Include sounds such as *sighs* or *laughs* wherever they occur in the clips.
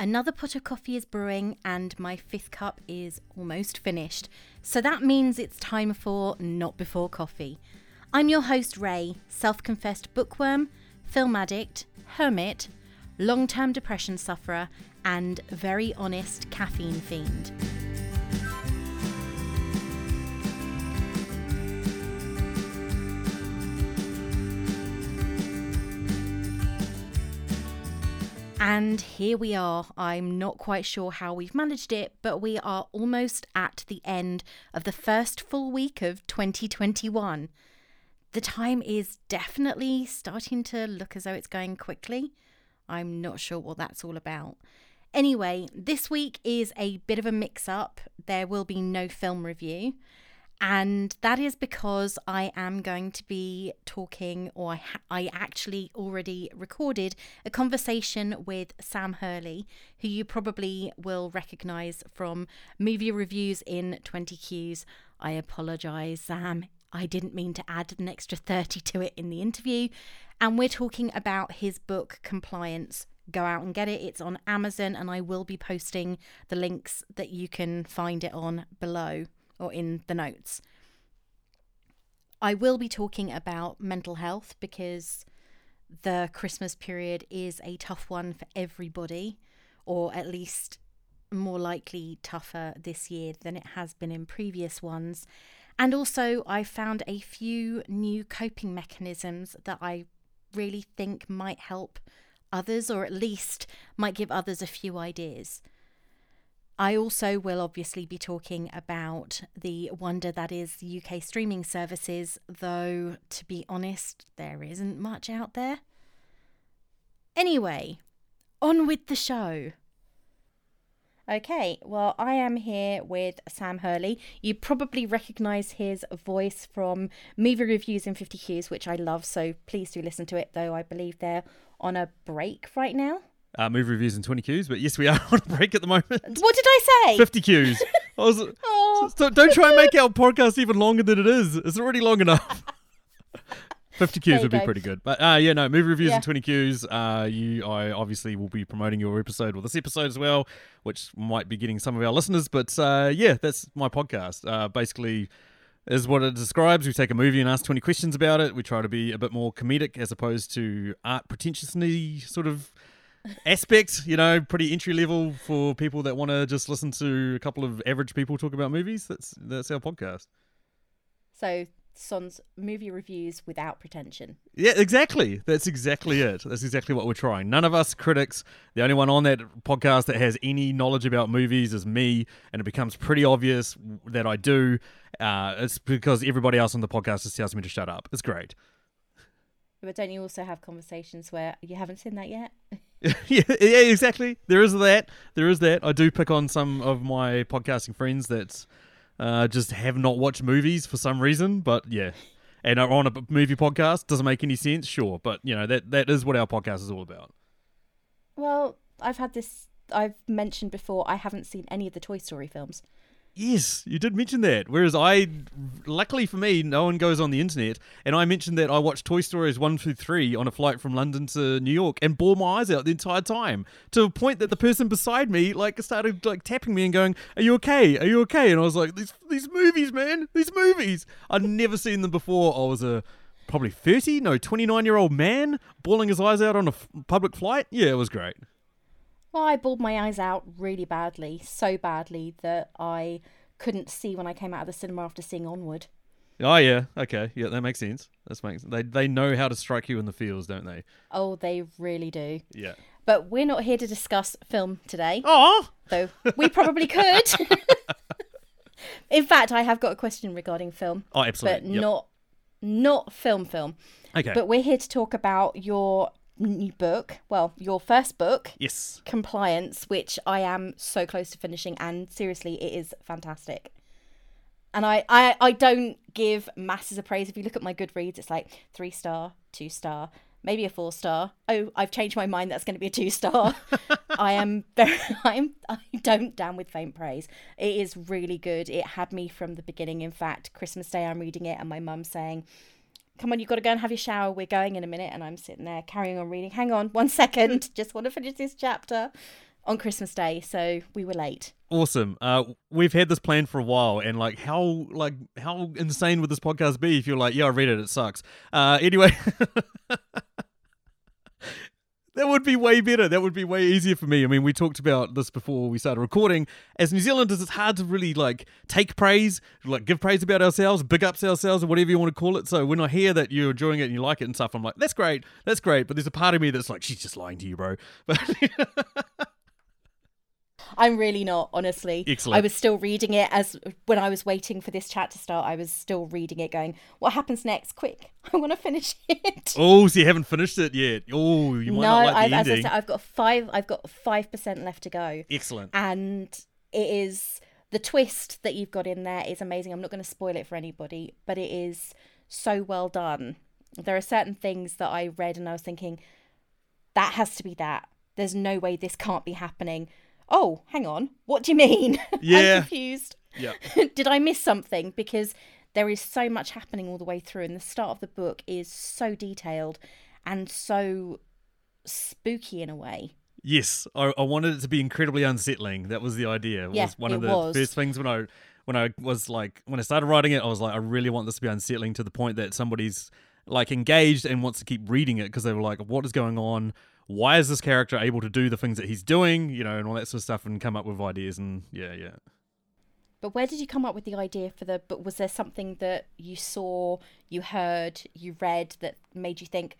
Another pot of coffee is brewing, and my fifth cup is almost finished. So that means it's time for Not Before Coffee. I'm your host, Ray, self confessed bookworm, film addict, hermit, long term depression sufferer, and very honest caffeine fiend. And here we are. I'm not quite sure how we've managed it, but we are almost at the end of the first full week of 2021. The time is definitely starting to look as though it's going quickly. I'm not sure what that's all about. Anyway, this week is a bit of a mix up. There will be no film review. And that is because I am going to be talking, or I, ha- I actually already recorded a conversation with Sam Hurley, who you probably will recognize from movie reviews in 20 Qs. I apologize, Sam. I didn't mean to add an extra 30 to it in the interview. And we're talking about his book, Compliance. Go out and get it. It's on Amazon, and I will be posting the links that you can find it on below or in the notes. I will be talking about mental health because the Christmas period is a tough one for everybody, or at least more likely tougher this year than it has been in previous ones. And also, I found a few new coping mechanisms that I really think might help others, or at least might give others a few ideas. I also will obviously be talking about the wonder that is UK streaming services, though, to be honest, there isn't much out there. Anyway, on with the show. Okay, well, I am here with Sam Hurley. You probably recognise his voice from movie reviews in 50 Qs, which I love, so please do listen to it, though I believe they're on a break right now uh, movie reviews in 20 Qs, but yes, we are *laughs* on a break at the moment. What did I say? 50 Qs. I was, *laughs* oh. so don't try and make our podcast even longer than it is. It's already long enough. *laughs* 50 Qs would be pretty good. But uh, yeah, no, movie reviews yeah. in 20 Qs. Uh, you, I obviously will be promoting your episode or this episode as well, which might be getting some of our listeners. But uh, yeah, that's my podcast. Uh, basically, is what it describes. We take a movie and ask 20 questions about it. We try to be a bit more comedic as opposed to art pretentiously sort of aspect, you know, pretty entry level for people that want to just listen to a couple of average people talk about movies. That's that's our podcast. So Son's movie reviews without pretension. Yeah, exactly. That's exactly it. That's exactly what we're trying. None of us critics. The only one on that podcast that has any knowledge about movies is me, and it becomes pretty obvious that I do. Uh, it's because everybody else on the podcast just tells me to shut up. It's great. But don't you also have conversations where you haven't seen that yet? *laughs* *laughs* yeah, yeah, exactly. There is that. There is that. I do pick on some of my podcasting friends that uh, just have not watched movies for some reason. But yeah, and are on a movie podcast doesn't make any sense. Sure, but you know that that is what our podcast is all about. Well, I've had this. I've mentioned before. I haven't seen any of the Toy Story films. Yes, you did mention that. Whereas I, luckily for me, no one goes on the internet, and I mentioned that I watched Toy Stories one through three on a flight from London to New York, and bore my eyes out the entire time to a point that the person beside me like started like tapping me and going, "Are you okay? Are you okay?" And I was like, "These these movies, man, these movies. I'd never seen them before. I was a probably thirty, no, twenty nine year old man bawling his eyes out on a f- public flight. Yeah, it was great." Well, I bawled my eyes out really badly, so badly that I couldn't see when I came out of the cinema after seeing Onward. Oh yeah, okay, yeah, that makes sense. That makes they they know how to strike you in the feels, don't they? Oh, they really do. Yeah. But we're not here to discuss film today. Oh, though we probably could. *laughs* in fact, I have got a question regarding film. Oh, absolutely. But yep. not not film film. Okay. But we're here to talk about your new book, well, your first book, yes, Compliance, which I am so close to finishing, and seriously, it is fantastic. And I, I, I don't give masses of praise. If you look at my Goodreads, it's like three star, two star, maybe a four star. Oh, I've changed my mind. That's going to be a two star. *laughs* I am very, I'm, I don't down with faint praise. It is really good. It had me from the beginning. In fact, Christmas Day, I'm reading it, and my mum saying, come on, you've got to go and have your shower. We're going in a minute. And I'm sitting there carrying on reading. Hang on one *laughs* second. Just want to finish this chapter. on Christmas Day, so we were late. Awesome. Uh, we've had this plan for a while, and like, how like how insane would this podcast be if you're like, yeah, I read it, it sucks. Uh, anyway. *laughs* That would be way better. That would be way easier for me. I mean, we talked about this before we started recording. As New Zealanders, it's hard to really like take praise, like give praise about ourselves, big ups ourselves, or whatever you want to call it. So when I hear that you're enjoying it and you like it and stuff, I'm like, that's great, that's great. But there's a part of me that's like, she's just lying to you, bro. *laughs* But I'm really not, honestly. Excellent. I was still reading it as when I was waiting for this chat to start. I was still reading it, going, "What happens next? Quick! *laughs* I want to finish it." Oh, so you haven't finished it yet? Oh, you might no, not like I've, the as I said, I've got five. I've got five percent left to go, Excellent. and it is the twist that you've got in there is amazing. I'm not going to spoil it for anybody, but it is so well done. There are certain things that I read and I was thinking, that has to be that. There's no way this can't be happening. Oh, hang on. What do you mean? *laughs* Yeah. I'm confused. Yeah. *laughs* Did I miss something? Because there is so much happening all the way through, and the start of the book is so detailed and so spooky in a way. Yes, I, I wanted it to be incredibly unsettling. That was the idea. It Yeah, was one of the was. first things when I when I was like when I started writing it, I was like, I really want this to be unsettling to the point that somebody's like engaged and wants to keep reading it because they were like, what is going on? Why is this character able to do the things that he's doing? You know, and all that sort of stuff, and come up with ideas. And yeah, yeah. But where did you come up with the idea for the But Was there something that you saw, you heard, you read that made you think,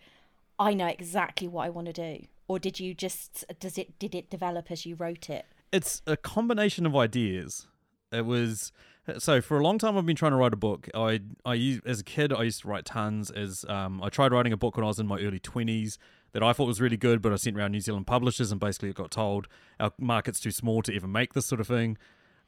I know exactly what I want to do? Or did you just does it did it develop as you wrote it? it's a combination of ideas. It was so for a long time I've been trying to write a book. I I used, as a kid I used to write tons. As um, I tried writing a book when I was in my early twenties that I thought was really good, but I sent around New Zealand publishers and basically got told our market's too small to even make this sort of thing.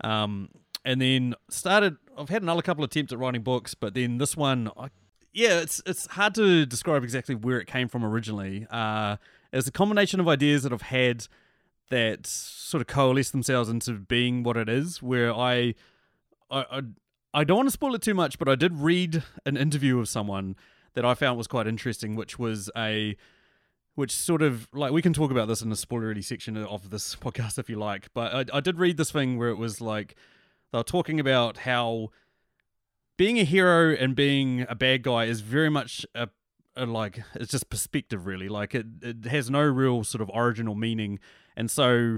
Um, and then started. I've had another couple of attempts at writing books, but then this one, I, yeah, it's it's hard to describe exactly where it came from originally. Uh, it's a combination of ideas that I've had that sort of coalesce themselves into being what it is. Where I, I, I, I don't want to spoil it too much, but I did read an interview of someone that I found was quite interesting, which was a, which sort of like we can talk about this in the spoilery section of this *laughs* podcast if you like. But I, I did read this thing where it was like they were talking about how being a hero and being a bad guy is very much a, a like it's just perspective really like it, it has no real sort of origin or meaning and so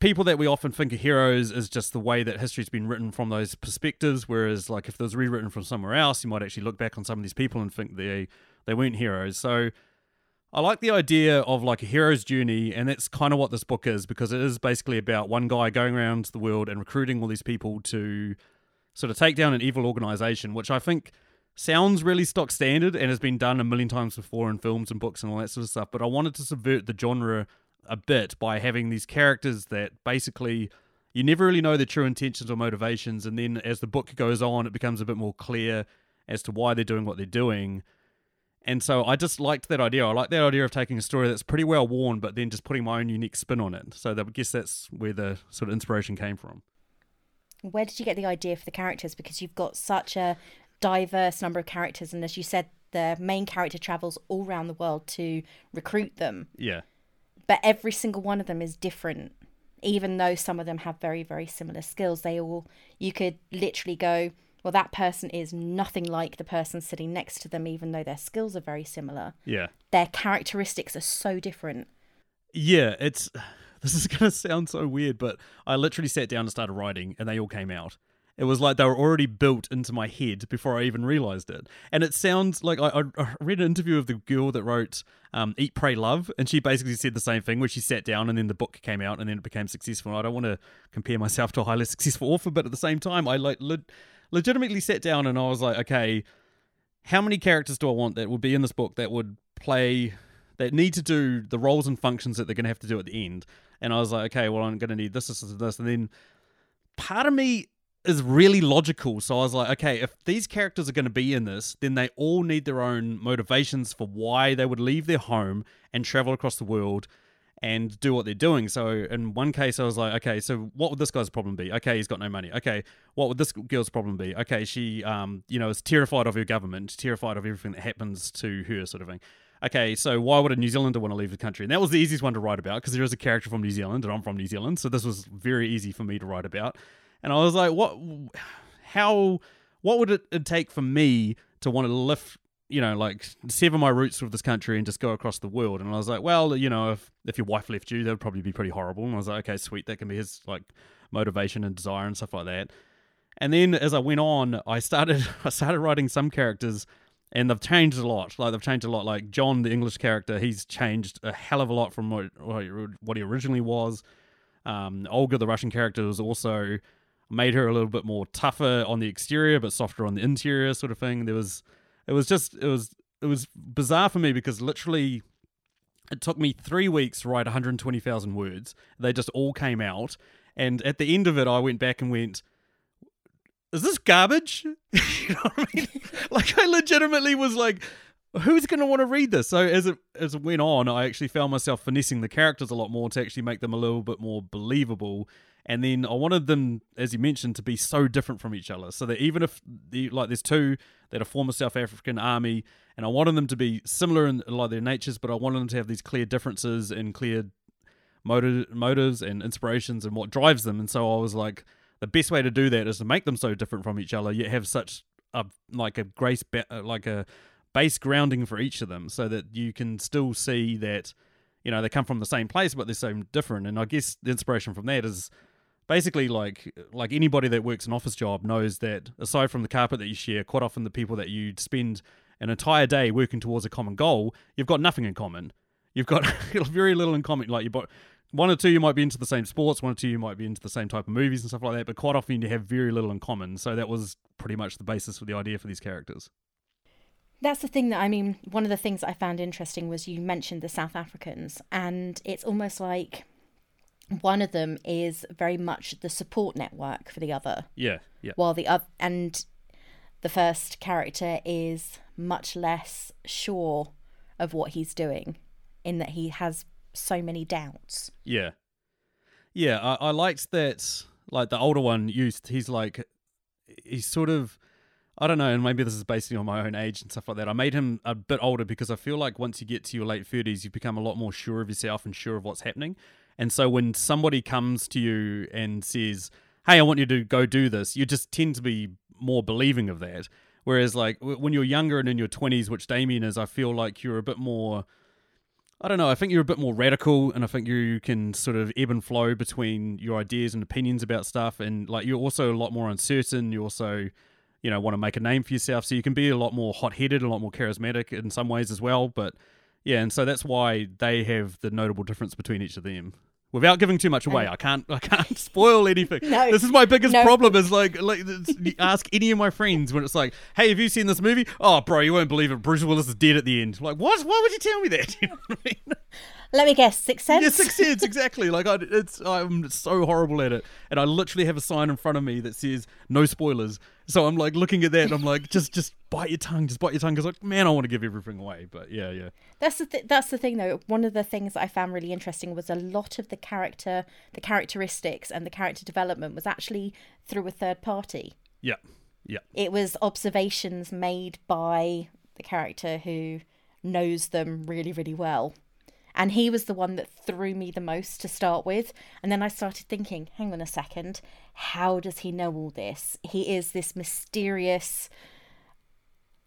people that we often think are heroes is just the way that history's been written from those perspectives whereas like if it was rewritten from somewhere else you might actually look back on some of these people and think they they weren't heroes so I like the idea of like a hero's journey, and that's kind of what this book is because it is basically about one guy going around the world and recruiting all these people to sort of take down an evil organization, which I think sounds really stock standard and has been done a million times before in films and books and all that sort of stuff. But I wanted to subvert the genre a bit by having these characters that basically you never really know their true intentions or motivations, and then as the book goes on, it becomes a bit more clear as to why they're doing what they're doing. And so I just liked that idea. I like that idea of taking a story that's pretty well worn, but then just putting my own unique spin on it. So that, I guess that's where the sort of inspiration came from. Where did you get the idea for the characters? Because you've got such a diverse number of characters, and as you said, the main character travels all around the world to recruit them. Yeah. But every single one of them is different. Even though some of them have very, very similar skills, they all, you could literally go, well, that person is nothing like the person sitting next to them, even though their skills are very similar. Yeah. Their characteristics are so different. Yeah, it's *sighs* this is gonna sound so weird, but I literally sat down and started writing, and they all came out. It was like they were already built into my head before I even realized it. And it sounds like I, I read an interview of the girl that wrote um, "Eat, Pray, Love," and she basically said the same thing, where she sat down and then the book came out, and then it became successful. I don't want to compare myself to a highly *laughs* successful author, but at the same time, I like legitimately sat down and I was like, okay, how many characters do I want that would be in this book that would play that need to do the roles and functions that they're going to have to do at the end. And I was like, okay, well, I'm going to need this, this, this, this. And then part of me is really logical. So I was like, okay, if these characters are going to be in this, then they all need their own motivations for why they would leave their home and travel across the world and do what they're doing. So in one case, I was like, okay, so what would this guy's problem be? Okay, he's got no money. Okay, what would this girl's problem be? Okay, she, um, you know, is terrified of her government, terrified of everything that happens to her, sort of thing. okay, so why would a New Zealander want to leave the country? And that was the easiest one to write about because there is a character from New Zealand and I'm from New Zealand, so this was very easy for me to write about. And I was like, what? How? What would it take for me to want to lift you know, like sever my roots with this country and just go across the world. And I was like, well, you know, if if your wife left you, that would probably be pretty horrible. And I was like, okay, sweet, that can be his like motivation and desire and stuff like that. And then as I went on, I started *laughs* I started writing some characters and they've changed a lot. Like they've changed a lot. Like John, the English character, he's changed a hell of a lot from what what he originally was. Um, Olga, the Russian character, was also made her a little bit more tougher on the exterior, but softer on the interior, sort of thing. There was, it was just, it was, it was bizarre for me because literally, it took me three weeks to write 120,000 words. They just all came out, and at the end of it, I went back and went, is this garbage? *laughs* you know what I mean? *laughs* like I legitimately was like, who's going to want to read this? So as it as it went on, I actually found myself finessing the characters a lot more to actually make them a little bit more believable. And then I wanted them, as you mentioned, to be so different from each other, so that even if the like there's two that are former South African army, and I wanted them to be similar in like their natures, but I wanted them to have these clear differences and clear motive, motives and inspirations and what drives them. And so I was like, the best way to do that is to make them so different from each other. Yet have such a like a grace, like a base grounding for each of them, so that you can still see that you know they come from the same place, but they're so different. And I guess the inspiration from that is basically like like anybody that works an office job knows that aside from the carpet that you share, quite often the people that you spend an entire day working towards a common goal, you've got nothing in common. You've got *laughs* very little in common. Like you, one or two you might be into the same sports, one or two you might be into the same type of movies and stuff like that, but quite often you have very little in common. So that was pretty much the basis for the idea for these characters. That's the thing that I mean, one of the things I found interesting was you mentioned the South Africans, and it's almost like one of them is very much the support network for the other. Yeah, yeah. While the other, and the first character is much less sure of what he's doing, in that he has so many doubts. Yeah, yeah. I, I liked that. Like the older one used, he's like, he's sort of. I don't know, and maybe this is based on my own age and stuff like that. I made him a bit older because I feel like once you get to your late 30s, you become a lot more sure of yourself and sure of what's happening. And so when somebody comes to you and says, Hey, I want you to go do this, you just tend to be more believing of that. Whereas, like, when you're younger and in your 20s, which Damien is, I feel like you're a bit more I don't know. I think you're a bit more radical, and I think you can sort of ebb and flow between your ideas and opinions about stuff. And like you're also a lot more uncertain. You also, you know, want to make a name for yourself, so you can be a lot more hot-headed, a lot more charismatic in some ways as well. But yeah, and so that's why they have the notable difference between each of them without giving too much away. I can't I can't *laughs* spoil anything. no, this is my biggest no. problem. Is like like ask any of my friends when it's like, hey, have you seen this movie? Oh, bro, you won't believe it. Bruce Willis is dead at the end. Like, what? Why would you tell me that? *laughs* You know I mean? Let me guess, Sixth Sense. Yeah, Sixth Sense, exactly. Like I, it's I'm so horrible at it, and I literally have a sign in front of me that says no spoilers. So I'm like looking at that, and I'm like, just just bite your tongue, just bite your tongue, because like, man, I want to give everything away. But yeah, yeah. That's the th- that's the thing though. One of the things that I found really interesting was a lot of the character, the characteristics, and the character development was actually through a third party. Yeah, yeah. It was observations made by the character who knows them really, really well and he was the one that threw me the most to start with. And then I started thinking, hang on a second, how does he know all this? He is this mysterious,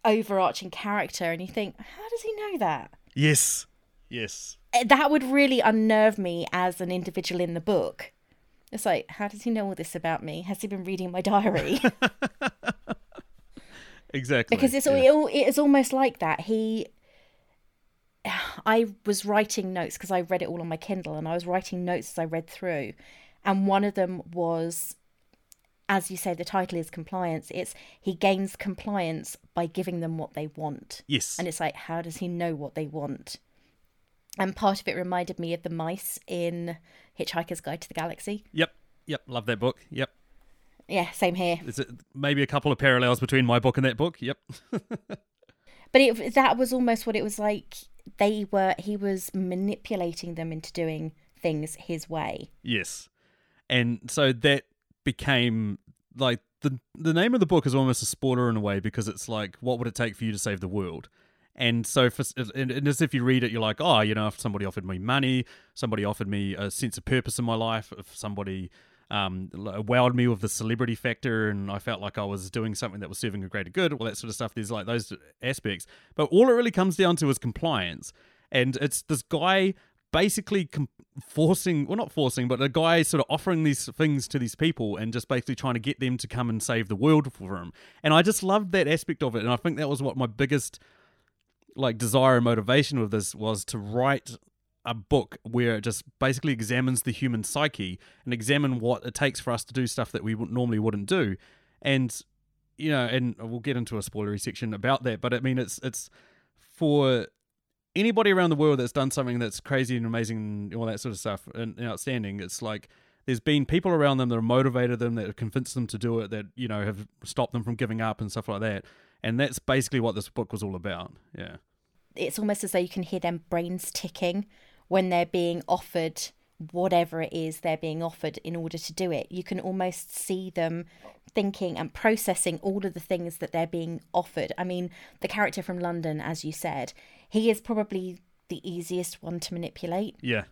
overarching character. And you think, how does he know that? Yes. Yes. Eh, that would really unnerve me as an individual in the book. It's like, how does he know all this about me? Has he been reading my diary? *laughs* *laughs* exactly. Because it's yeah. all, it is almost like that. He *sighs* I was writing notes because I read it all on my Kindle and I was writing notes as I read through. And one of them was, as you say, the title is compliance. It's he gains compliance by giving them what they want. Yes. And it's like, how does he know what they want? And part of it reminded me of the mice in Hitchhiker's Guide to the Galaxy. Yep. Yep. Love that book. Yep. Yeah, same here. Is it maybe a couple of parallels between my book and that book? Yep. *laughs* but it, that was almost what it was like they were he was manipulating them into doing things his way. Yes. And so that became like the the name of the book is almost a spoiler in a way because it's like what would it take for you to save the world? And so, for, and, and as if you read it, you're like, oh, you know, if somebody offered me money, somebody offered me a sense of purpose in my life, if somebody um, wowed me with the celebrity factor, and I felt like I was doing something that was serving a greater good, all that sort of stuff. There's like those aspects, but all it really comes down to is compliance, and it's this guy basically com- forcing, well, not forcing, but a guy sort of offering these things to these people and just basically trying to get them to come and save the world for him. And I just loved that aspect of it, and I think that was what my biggest like desire and motivation with this was to write a book where it just basically examines the human psyche and examine what it takes for us to do stuff that we normally wouldn't do. And you know and we'll get into a spoilery section about that but i mean it's it's for anybody around the world that's done something that's crazy and amazing and all that sort of stuff and, and outstanding it's like there's been people around them that have motivated them that have convinced them to do it that you know have stopped them from giving up and stuff like that. And that's basically what this book was all about. Yeah. It's almost as though you can hear them brains ticking when they're being offered whatever it is they're being offered in order to do it. You can almost see them thinking and processing all of the things that they're being offered. I mean, the character from London, as you said, he is probably the easiest one to manipulate. Yeah.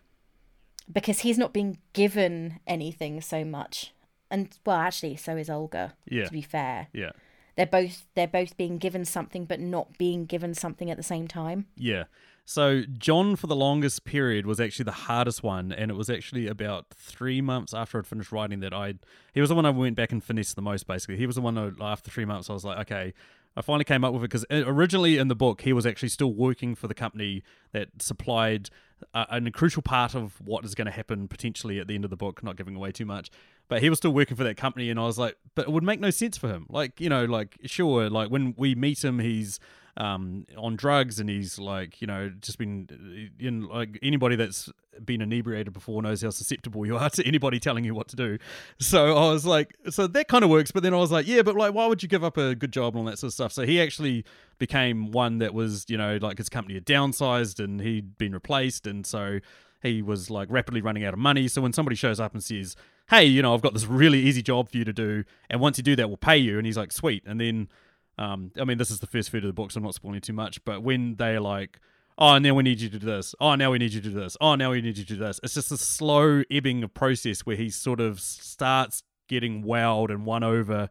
Because he's not being given anything so much. And well, actually, so is Olga. Yeah. To be fair. Yeah. They're both they're both being given something but not being given something at the same time. Yeah. So John, for the longest period, was actually the hardest one, and it was actually about three months after I'd finished writing that I. He was the one I went back and finished the most. Basically, he was the one that after three months I was like, okay, I finally came up with it because uh, originally in the book he was actually still working for the company that supplied a, a crucial part of what is going to happen potentially at the end of the book. Not giving away too much, but he was still working for that company, and I was like, but it would make no sense for him. Like you know, like sure, like when we meet him, he's um, on drugs and he's like, you know, just been in like anybody that's been inebriated before knows how susceptible you are to anybody telling you what to do. So I was like, so that kind of works. But then I was like, yeah, but like, why would you give up a good job and all that sort of stuff? So he actually became one that was, you know, like his company had downsized and he'd been replaced. And so he was like rapidly running out of money. So when somebody shows up and says, hey, you know, I've got this really easy job for you to do. And once you do that, we'll pay you. And he's like, sweet. And then um, I mean, this is the first third of the book, so I'm not spoiling too much. But when they're like, "Oh, now we need you to do this," "Oh, now we need you to do this," "Oh, now we need you to do this," it's just a slow ebbing of process where he sort of starts getting wowed and won over,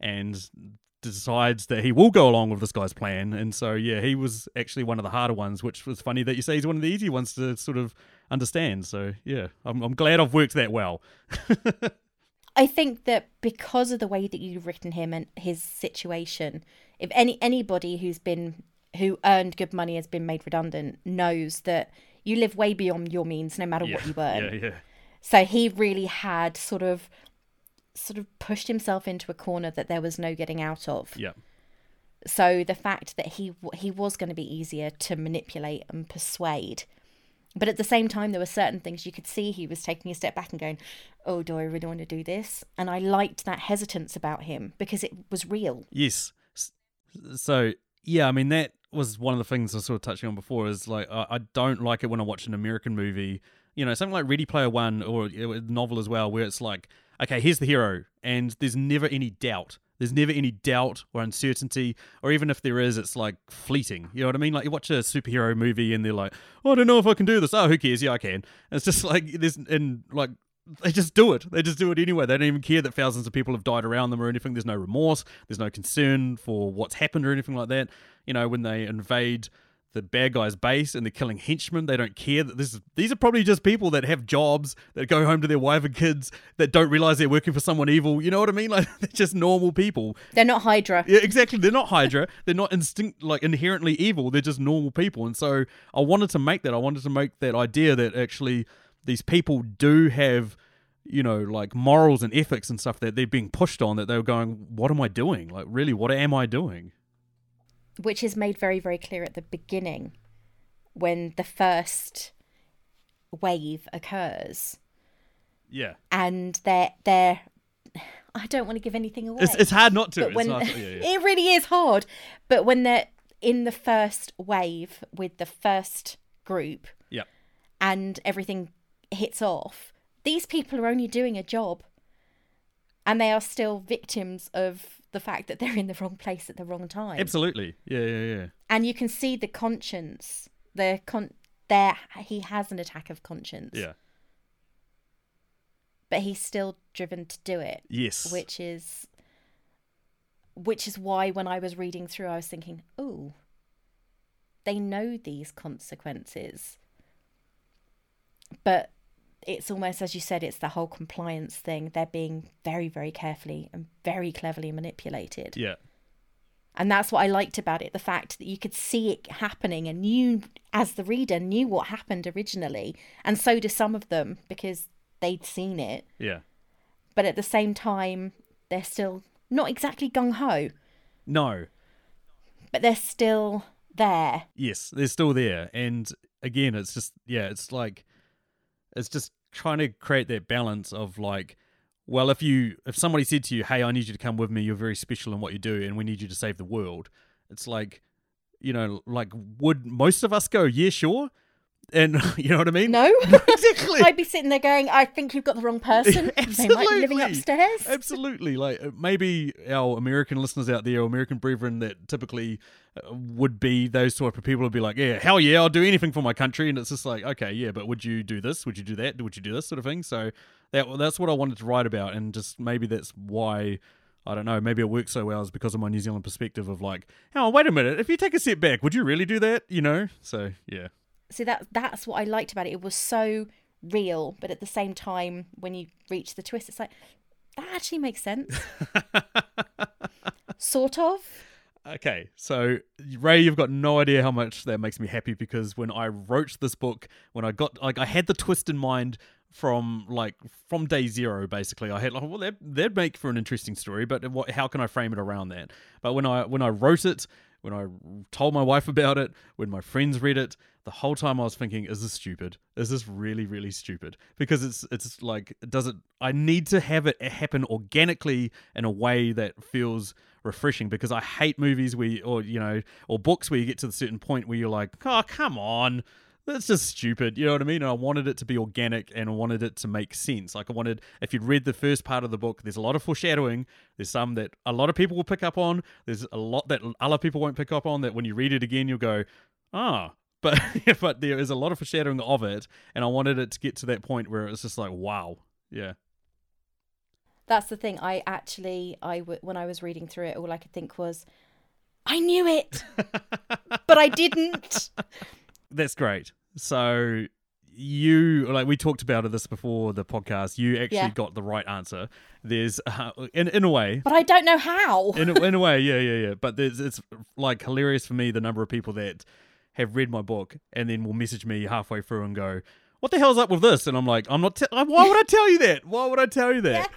and decides that he will go along with this guy's plan. And so, yeah, he was actually one of the harder ones, which was funny that you say he's one of the easy ones to sort of understand. So, yeah, I'm, I'm glad I've worked that well. *laughs* I think that because of the way that you've written him and his situation, if any anybody who's been who earned good money has been made redundant knows that you live way beyond your means no matter yeah. what you earn. Yeah, yeah. So he really had sort of sort of pushed himself into a corner that there was no getting out of. Yeah. So the fact that he he was going to be easier to manipulate and persuade but at the same time, there were certain things you could see he was taking a step back and going, Oh, do I really want to do this? And I liked that hesitance about him because it was real. Yes. So, yeah, I mean, that was one of the things I was sort of touching on before is like, I don't like it when I watch an American movie, you know, something like Ready Player One or a novel as well, where it's like, okay, here's the hero, and there's never any doubt there's never any doubt or uncertainty, or even if there is, it's like fleeting. You know what I mean? Like you watch a superhero movie and they're like, oh, I don't know if I can do this. Oh, who cares? Yeah, I can. And it's just *laughs* like there's and like they just do it. They just do it anyway. They don't even care that thousands of people have died around them or anything. There's no remorse. There's no concern for what's happened or anything like that. You know, when they invade the bad guy's base and they're killing henchmen. They don't care that this is, these are probably just people that have jobs that go home to their wife and kids that don't realize they're working for someone evil. You know what I mean? *laughs* Like they're just normal people. They're not Hydra. Yeah, exactly. They're not Hydra. *laughs* they're not instinct like inherently evil. They're just normal people. And so I wanted to make that. I wanted to make that idea that actually these people do have you know, like morals and ethics and stuff that they're being pushed on that they were going, what am I doing? Like, really, what am I doing? Which is made very, very clear at the beginning when the first wave occurs. Yeah. And they're they're I don't want to give anything away. It's, it's hard not to. When, *laughs* yeah, yeah. it really is hard. But when they're in the first wave with the first group, yeah, and everything hits off, these people are only doing a job and they are still victims of the fact that they're in the wrong place at the wrong time. Absolutely. Yeah, yeah, yeah. And you can see the conscience. The con there he has an attack of conscience. Yeah. But he's still driven to do it. Yes. Which is which is why when I was reading through I was thinking, "Oh, they know these consequences." But it's almost as you said it's the whole compliance thing. They're being very very carefully and very cleverly manipulated. Yeah. And that's what i liked about it the fact that you could see it happening and you as the reader knew what happened originally and so do some of them because they'd seen it. Yeah. But at the same time they're still not exactly gung-ho. No. But they're still there. Yes they're still there. And again it's just yeah it's like it's just trying to create that balance of like well if you if somebody said to you hey i need you to come with me you're very special in what you do and we need you to save the world it's like you know like would most of us go yeah sure and *laughs* you know what I mean? No, *laughs* exactly. I'd be sitting there going, "I think you've got the wrong person. Absolutely. *laughs* They might be living upstairs." Absolutely. Like uh, maybe our American listeners out there, American brethren that typically uh, would be those sort of people would be like, "Yeah, hell yeah, I'll do anything for my country." And it's just like, okay, yeah, but would you do this? Would you do that? Would you do this sort of thing? So that that's what I wanted to write about, and just maybe that's why. I don't know. Maybe it works so well is because of my New Zealand perspective of like, oh, wait a minute. If you take a step back, would you really do that? You know. So yeah see that that's what I liked about it. It was so real, but at the same time, when you reach the twist, it's like that actually makes sense. *laughs* sort of. Okay, so Ray, you've got no idea how much that makes me happy because when I wrote this book, when I got like I had the twist in mind from like from day zero basically i had like well that that'd make for an interesting story but what how can i frame it around that but when i when i wrote it when I told my wife about it, when my friends read it, the whole time I was thinking, is this stupid? Is this really, really stupid? Because it's it's like does it I need to have it happen organically in a way that feels refreshing because I hate movies where or you know, or books where you get to the certain point where you're like, oh come on that's just stupid. You know what I mean? And I wanted it to be organic and I wanted it to make sense. Like I wanted, if you'd read the first part of the book, there's a lot of foreshadowing. There's some that a lot of people will pick up on. There's a lot that other people won't pick up on. That when you read it again, you'll go, ah. *laughs* But but there is a lot of foreshadowing of it, and I wanted it to get to that point where it's just like, wow, yeah. That's the thing. I actually, I w- when I was reading through it, all I could think was, I knew it, *laughs* but I didn't. That's great. So you like we talked about this before the podcast. You actually yeah. got the right answer. There's uh, in in a way, but I don't know how. in a, in a way, *laughs* yeah, yeah, yeah. But there's it's like hilarious for me the number of people that have read my book and then will message me halfway through and go, "What the hell's up with this?" And I'm like, "I'm not. Te- why would I tell you that? Why would I tell you that?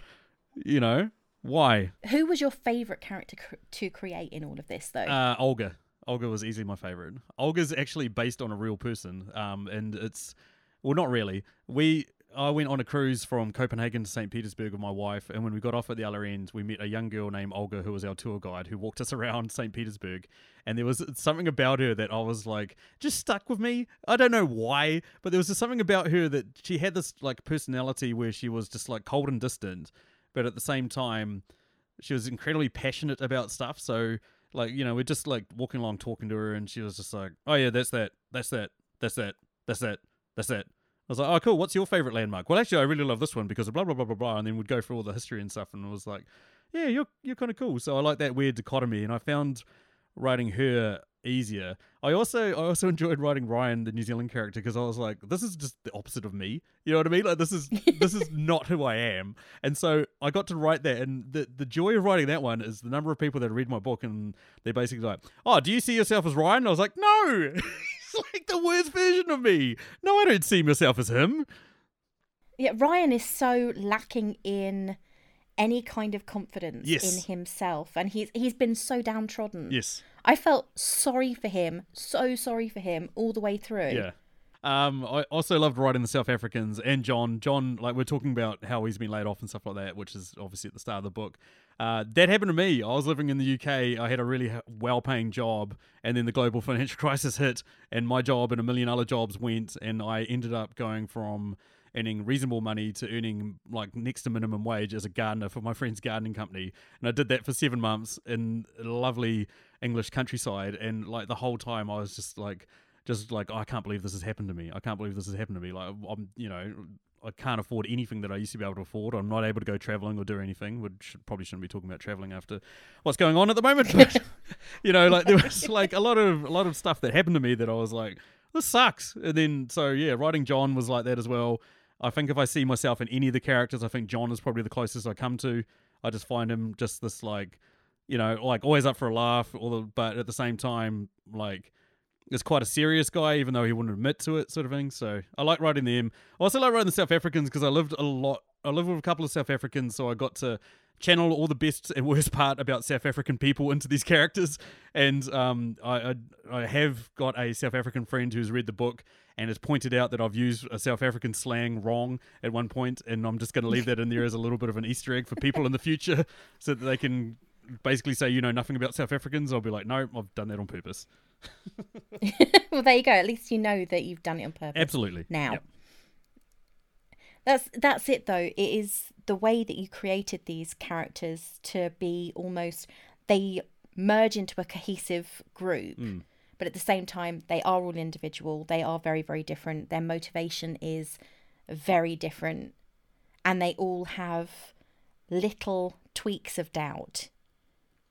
Yeah. You know." Why? Who was your favorite character cr- to create in all of this, though? Uh, Olga. Olga was easily my favorite. Olga's actually based on a real person, um, and it's well, not really. We I went on a cruise from Copenhagen to St. Petersburg with my wife, and when we got off at the other end, we met a young girl named Olga who was our tour guide who walked us *laughs* around St. Petersburg. And there was something about her that I was like, just stuck with me. I don't know why, but there was just something about her that she had this like personality where she was just like cold and distant, but at the same time, she was incredibly passionate about stuff. So like, you know, we're just like walking along talking to her and she was just like, Oh yeah, that's that, that's that, that's that, that's that, that's that. I was like, Oh cool, what's your favourite landmark? Well actually I really love this one because of blah blah blah blah blah and then we'd go through all the history and stuff and it was like, Yeah, you're you're kinda cool. So I like that weird dichotomy and I found writing her easier. I also I also enjoyed writing Ryan, the New Zealand character, because I was like, this is just the opposite of me. You know what I mean? Like this is this is *laughs* not who I am. And so I got to write that, and the the joy of writing that one is the number of people that read my book and they're basically like, oh, do you see yourself as Ryan? And I was like, no, *laughs* it's like the worst version of me. No, I don't see myself as him. Yeah, Ryan is so lacking in any kind of confidence yes. in himself and he's he's been so downtrodden. Yes. I felt sorry for him, so sorry for him all the way through. Yeah. Um, I also loved writing the South Africans and John. John, like we're talking about how he's been laid off and stuff like that, which is obviously at the start of the book. Uh, that happened to me. I was living in the UK. I had a really well-paying job, and then the global *laughs* financial crisis hit, and my job and a million other jobs went, and I ended up going from earning reasonable money to earning like next to minimum wage as a gardener for my friend's gardening company. And I did that for seven months in a lovely English countryside. And like the whole time, I was just like, just like, oh, I can't believe this has happened to me. I can't believe this has happened to me. Like, I'm, you know, I can't afford anything that I used to be able to afford. I'm not able to go traveling or do anything. We should, probably shouldn't be talking about traveling after what's going on at the moment. But, *laughs* *laughs* you know, like there was like a lot of a lot of stuff that happened to me that I was like, this sucks. And then so yeah, writing John was like that as well. I think if I see myself in any of the characters, I think John is probably the closest I come to. I just find him just this like, you know, like always up for a laugh, the, but at the same time, like is quite a serious guy, even though he wouldn't admit to it, sort of thing. So I like writing them. I also like writing the South Africans because I lived a lot. I lived with a couple of South Africans, so I got to channel all the best and worst part about South African people into these characters. And um, I, I, I have got a South African friend who's read the book and has pointed out that I've used a South African slang wrong at one point, and I'm just going to leave that in there as a little bit of an Easter egg for people in the future, *laughs* so that they can basically say you know nothing about South Africans. I'll be like, no, I've done that on purpose. *laughs* well, there you go. At least you know that you've done it on purpose. Absolutely. Now. Yep. That's that's it though. It is the way that you created these characters to be almost they merge into a cohesive group. Mm. But at the same time, they are all individual. They are very, very different. Their motivation is very different. And they all have little tweaks of doubt,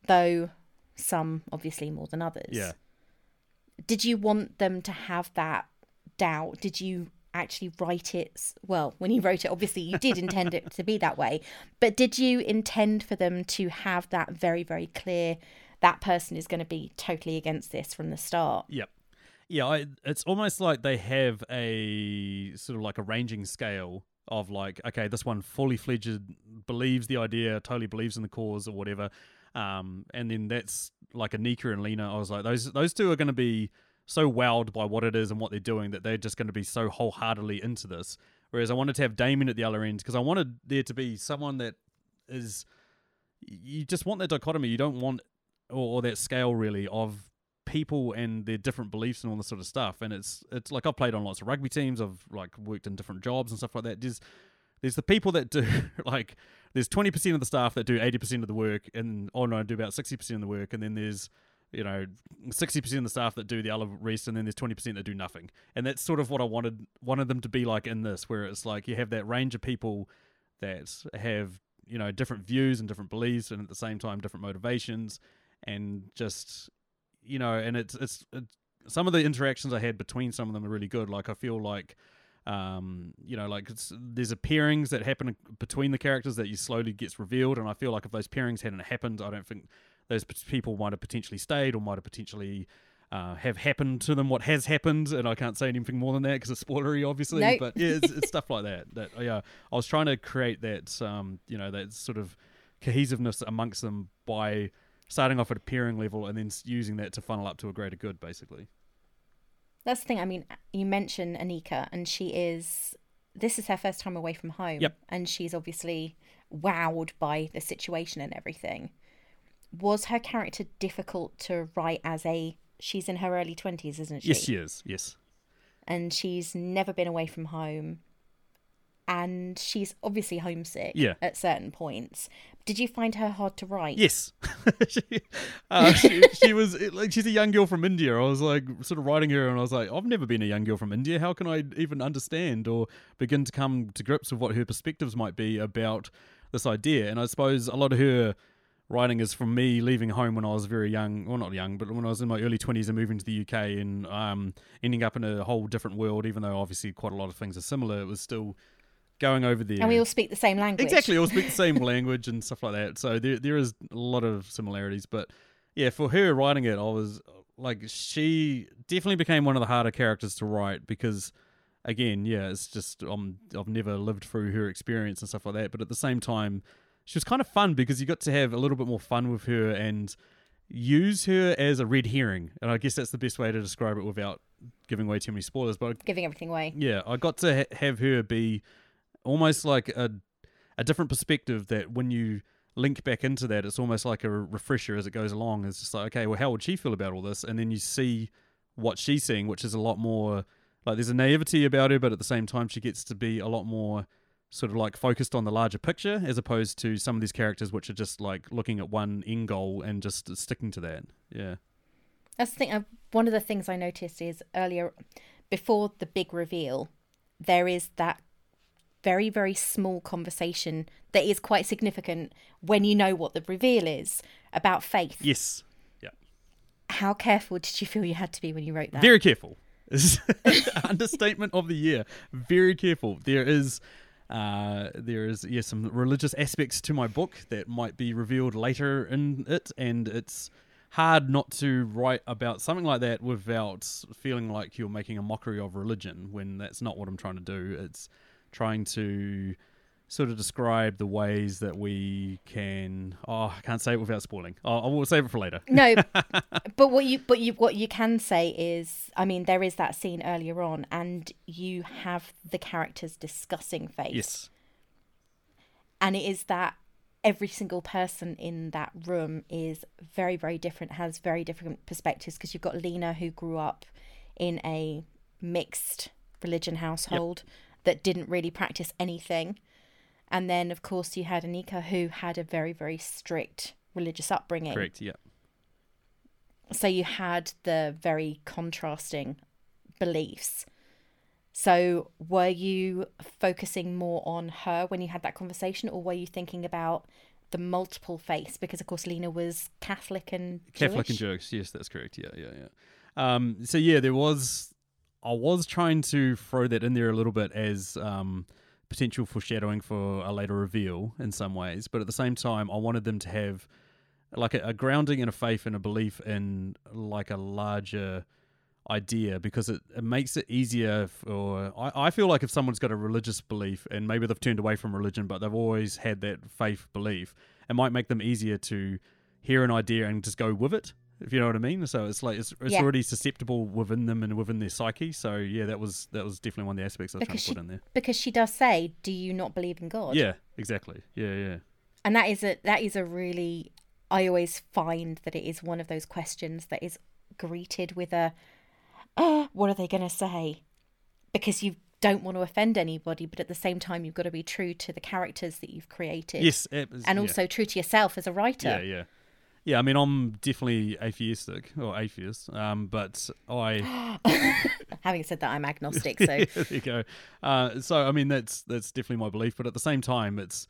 though some obviously more than others. Yeah. Did you want them to have that doubt? Did you actually write it? Well, when you wrote it, obviously you did intend it to be that way, but did you intend for them to have that very, very clear that person is going to be totally against this from the start? Yep. Yeah, I, it's almost like they have a sort of like a ranging scale of like, okay, this one fully fledged believes the idea, totally believes in the cause or whatever. Um, and then that's like Anika and Lena. I was like, those those two are going to be so wowed by what it is and what they're doing that they're just going to be so wholeheartedly into this. Whereas I wanted to have Damien at the other end because I wanted there to be someone that is. You just want that dichotomy. You don't want or, or that scale really of people and their different beliefs and all this sort of stuff. And it's it's like I've played on lots of rugby teams. I've like worked in different jobs and stuff like that. There's there's the people that do *laughs* like there's 20% of the staff that do 80% of the work and oh no do about 60% of the work and then there's you know 60% of the staff that do the other rest and then there's 20% that do nothing. And that's sort of what i wanted wanted them to be like in this where it's like you have that range of people that have you know different views and different beliefs and at the same time different motivations and just you know and it's it's, it's some of the interactions i had between some of them are really good. Like i feel like um, you know, like there's a pairings that happen between the characters that you slowly gets revealed, and I feel like if those pairings hadn't happened, I don't think those people might have potentially stayed or might have potentially uh, have happened to them what has happened, and I can't say anything more than that because it's spoilery, obviously. Nope. But yeah, it's, it's stuff like that. That yeah, I was trying to create that, um, you know, that sort of cohesiveness amongst them by starting off at a peering level and then using that to funnel up to a greater good, basically. That's the thing. I mean, you mentioned Anika, and she is. This is her first time away from home. Yep. And she's obviously wowed by the situation and everything. Was her character difficult to write as a. She's in her early 20s, isn't she? Yes, she is. Yes. And she's never been away from home. And she's obviously homesick yeah. at certain points. Did you find her hard to write? Yes, *laughs* she, uh, she, she, was like she's a young girl from India. I was like sort of writing her, and I was like, I've never been a young girl from India. How can I even understand or begin to come to grips with what her perspectives might be about this idea? And I suppose a lot of her writing is from me leaving home when I was very young, well not young, but when I was in my early twenties and moving to the UK and um, ending up in a whole different world. Even though obviously quite a lot of things are similar, it was still going over there. And we all speak the same language. Exactly, all speak the same *laughs* language and stuff like that. So there there is a lot of similarities. But yeah, for her writing it, I was like, she definitely became one of the harder characters to write because, again, yeah, it's just um, I've never lived through her experience and stuff like that. But at the same time, she was kind of fun because you got to have a little bit more fun with her and use her as a red herring. And I guess that's the best way to describe it without giving away too many spoilers. But giving everything away. Yeah, I got to ha- have her be almost like a a different perspective that when you link back into that, it's almost like a refresher as it goes along. It's just like, okay, well, how would she feel about all this? And then you see what she's seeing, which is a lot more like there's a naivety about her, but at the same time she gets to be a lot more sort of like focused on the larger picture as opposed to some of these characters which are just like looking at one end goal and just sticking to that. Yeah. That's the thing. Uh, one of the things I noticed is earlier, before the big reveal, there is that very, very small conversation that is quite significant when you know what the reveal is about faith. Yes. Yeah. How careful did you feel you had to be when you wrote that? Very careful. *laughs* understatement of the year. Very careful. There is uh, there is yeah some religious aspects to my book that might be revealed later in it, and it's hard not to write about something like that without feeling like you're making a mockery of religion when that's not what I'm trying to do. It's trying to sort of describe the ways that we can. Oh, I can't say it without spoiling. Oh, I will save it for later. *laughs* No, *laughs* but what you but you what you can say is, I mean, there is that scene earlier on, and you have the characters discussing faith. Yes. And it is that every single person in that room is very very different, has very different perspectives because you've got Lena who grew up in a mixed religion household. Yep that didn't really practice anything. And then, of course, you had Anika, who had a very, very strict religious upbringing. Correct, yeah. So you had the very contrasting beliefs. So were you focusing more on her when you had that conversation, or were you thinking about the multiple faiths? Because, of course, Lena was Catholic and Catholic Jewish. and Jewish. Yes, that's correct. Yeah, yeah, yeah. Um, so yeah, there was I was trying to throw that in there a little bit as um, potential foreshadowing for a later reveal in some ways, but at the same time, I wanted them to have like a, a grounding and a faith and a belief in like a larger idea because it, it makes it easier for I, I feel like if someone's got a religious belief and maybe they've turned away from religion but they've always had that faith belief it might make them easier to hear an idea and just go with it if you know what I mean. So it's like it's, it's yeah. already susceptible within them and within their psyche. So yeah, that was that was definitely one of the aspects I was because trying to put in there. Because she does say, "Do you not believe in God?" Yeah, exactly. Yeah, yeah. And that is a that is a really I always find that it is one of those questions that is greeted with a, oh, what are they going to say? Because you don't want to offend anybody, but at the same time, you've got to be true to the characters that you've created. Yes, was, and also yeah. true to yourself as a writer. Yeah, yeah. Yeah, I mean, I'm definitely atheistic or atheist, um, but I. *laughs* *laughs* Having said that, I'm agnostic. *laughs* So yeah, there you go. Uh, so I mean, that's that's definitely my belief, but at the same time, it's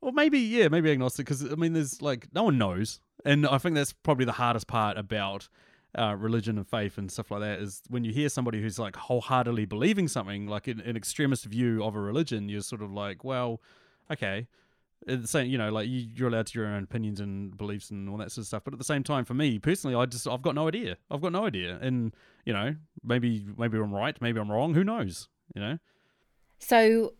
well, maybe yeah, maybe agnostic because I mean, there's like no one knows, and I think that's probably the hardest part about uh, religion and faith and stuff like that is when you hear somebody who's like wholeheartedly believing something, like an, an extremist view of a religion, you're sort of like, well, okay, the same, you know, like you, are allowed to your own opinions and beliefs and all that sort of stuff. But at the same time, for me personally, I just I've got no idea. I've got no idea, and you know, maybe maybe I'm right, maybe I'm wrong. Who knows? You know. So,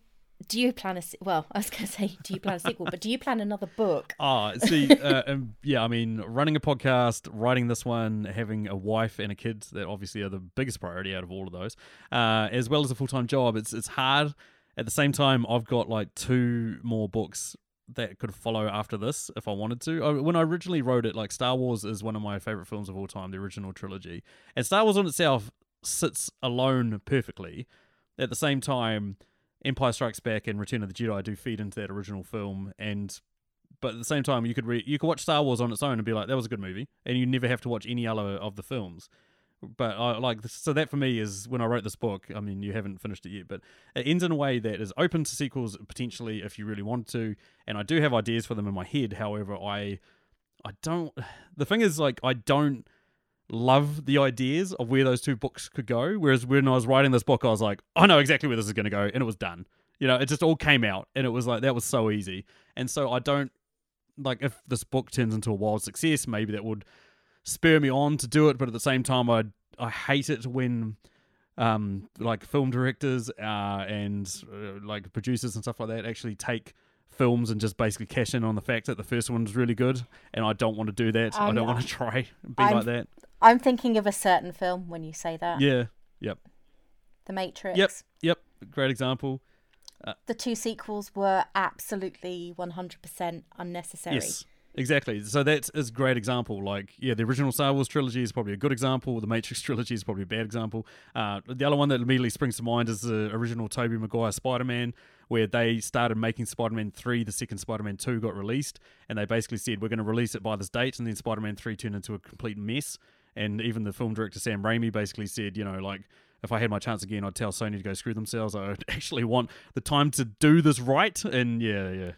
do you plan a well? *laughs* I was going to say, do you plan a sequel? but do you plan another book? *laughs* Ah, see, uh, um, yeah, I mean, running a podcast, writing this one, having a wife and a kid that obviously are the biggest priority out of all of those, uh, as well as a full time job. It's it's hard. At the same time, I've got like two more books that could follow after this if I wanted to. When I originally wrote it, like Star Wars is one of my favorite films of all time, the original trilogy, and Star Wars on itself sits alone perfectly. At the same time, Empire Strikes Back and Return of the Jedi do feed into that original film, and but at the same time, you could re- you could watch Star Wars on its own and be like, that was a good movie, and you never have to watch any other of the films but I like so that for me is when I wrote this book. I mean, you haven't finished it yet, but it ends in a way that is open to sequels potentially if you really want to. And I do have ideas for them in my head. However, I I don't. *sighs* The thing is, like, I don't love the ideas of where those two books could go. Whereas when I was writing this book, I was like, I know exactly where this is going to go, and it was done. You know, it just all came out, and it was like that was so easy. And so I don't like if this book turns into a wild success, maybe that would spur me on to do it, but at the same time, I I hate it when um like film directors uh and uh, like producers and stuff like that actually take films and just basically cash in on the fact that the first one's really good and I don't want to do that. Um, I don't want to *laughs* try be I'm, like that. I'm thinking of a certain film when you say that. Yeah. Yep. The Matrix. Yep. Yep. Great example. Uh, the two sequels were absolutely 100% unnecessary. Yes. Exactly. So that is a great example. Like, yeah, the original Star Wars trilogy is probably a good example. The Matrix *laughs* trilogy is probably a bad example. Uh, the other one that immediately springs to mind is the original Tobey Maguire Spider-Man, where they started making Spider-Man 3, the second Spider-Man 2 got released, and they basically said, we're going to release it by this date, and then Spider-Man 3 turned into a complete mess. And even the film director Sam Raimi basically said, you know, like, if I had my chance again, I'd tell Sony to go screw themselves. I would *laughs* actually want the time to do this right. And yeah, yeah.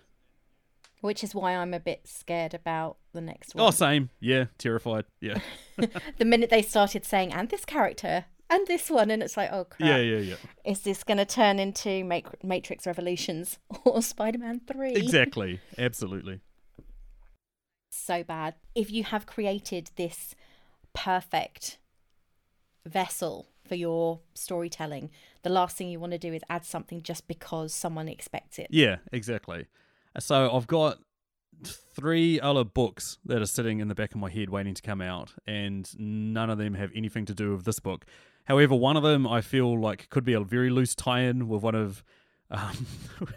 Which is why I'm a bit scared about the next oh, one. Oh, same. Yeah, terrified. Yeah. *laughs* *laughs* the minute they started saying, and this character, and this one, and it's like, oh crap. Yeah, yeah, yeah. Is this going to turn into Matrix Revolutions *laughs* or Spider Man 3? Exactly. Absolutely. So bad. If you have created this perfect vessel for your storytelling. The last thing you want to do is add something just because someone expects it. Yeah, exactly. So I've got three other books that are sitting in the back of my head waiting to come out, and none of them have anything to do with this book. However, one of them I feel like could be a very loose tie-in with one of um,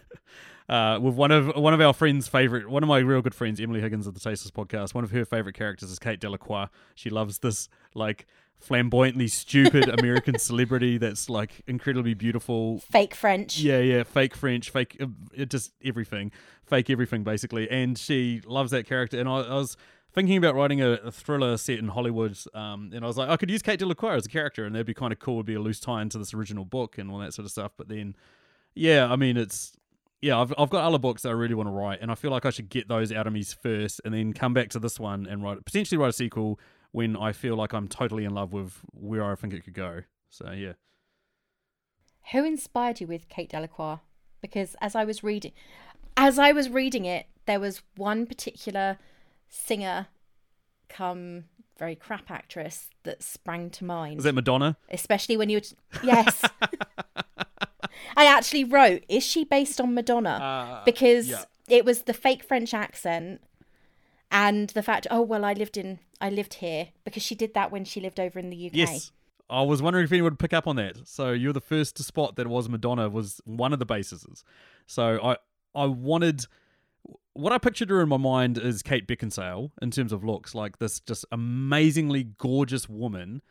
*laughs* uh, with one of one of our friends' favorite, one of my real good friends, Emily Higgins of the Tasteless Podcast. One of her favorite characters is Kate Delacroix. She loves this like flamboyantly stupid American celebrity that's like incredibly beautiful. Fake French. Yeah, yeah, fake French, fake, uh, just everything, fake everything basically. And she loves that character. And I, I was thinking about writing a, a, thriller set in Hollywood, um, and I was like, I could use Kate Delacroix as a character, and that'd be kind of cool. It'd be a loose tie into this original book and all that sort of stuff. But then, yeah, I mean, it's yeah, I've, I've got other books that I really want to write, and I feel like I should get those out of me first, and then come back to this one and write potentially write a sequel when I feel like I'm totally in love with where I think it could go. So yeah. Who inspired you with Kate Delacroix? Because as I was reading, as I was reading it, there was one particular singer, come very crap actress that sprang to mind. Was it Madonna? Especially when you, were, yes. *laughs* I actually wrote, is she based on Madonna? Uh, because yeah. it was the fake French accent and the fact, oh well, I lived in, I lived here because she did that when she lived over in the UK. Yes. I was wondering if anyone would pick up on that. So you're the first to spot that was Madonna was one of the bases. So I I wanted what I pictured her in my mind is Kate Beckinsale in terms of looks, like this just amazingly gorgeous woman